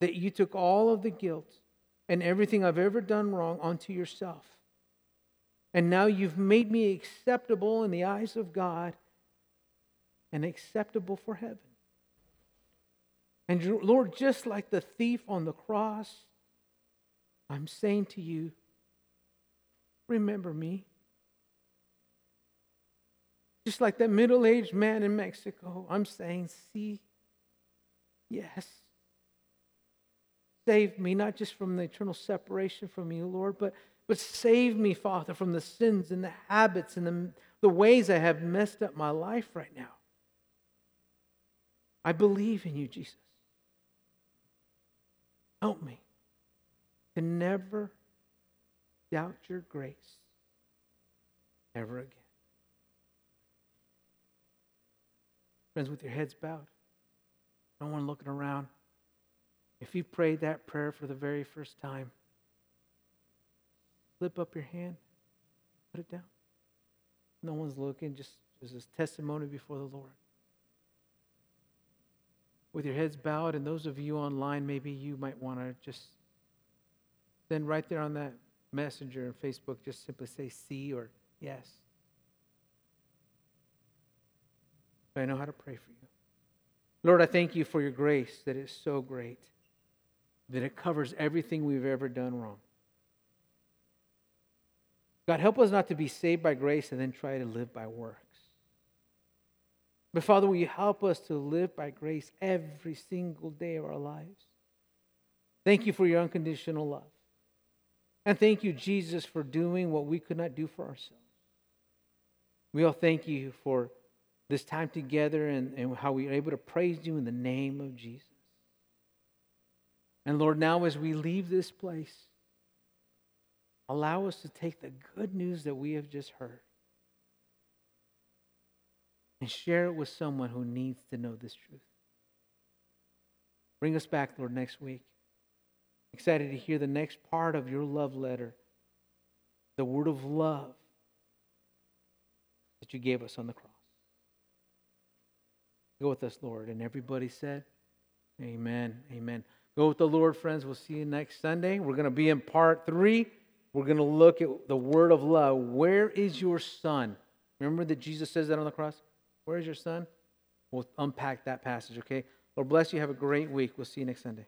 that you took all of the guilt and everything I've ever done wrong onto yourself. And now you've made me acceptable in the eyes of God and acceptable for heaven. And Lord, just like the thief on the cross, I'm saying to you, remember me. Just like that middle aged man in Mexico, I'm saying, see, yes. Save me, not just from the eternal separation from you, Lord, but but save me, Father, from the sins and the habits and the, the ways I have messed up my life right now. I believe in you, Jesus. Help me to never doubt your grace ever again. Friends, with your heads bowed, no one looking around. If you prayed that prayer for the very first time, Flip up your hand, put it down. No one's looking, just as a testimony before the Lord. With your heads bowed, and those of you online, maybe you might want to just then right there on that messenger and Facebook, just simply say see or yes. I know how to pray for you. Lord, I thank you for your grace that is so great, that it covers everything we've ever done wrong. God, help us not to be saved by grace and then try to live by works. But Father, will you help us to live by grace every single day of our lives? Thank you for your unconditional love. And thank you, Jesus, for doing what we could not do for ourselves. We all thank you for this time together and, and how we are able to praise you in the name of Jesus. And Lord, now as we leave this place, allow us to take the good news that we have just heard and share it with someone who needs to know this truth. Bring us back, Lord, next week. Excited to hear the next part of your love letter, the word of love that you gave us on the cross. Go with us, Lord. And everybody said, Amen. Amen. Go with the Lord, friends. We'll see you next Sunday. We're going to be in part three. We're going to look at the word of love. Where is your son? Remember that Jesus says that on the cross? Where is your son? We'll unpack that passage, okay? Lord bless you. Have a great week. We'll see you next Sunday.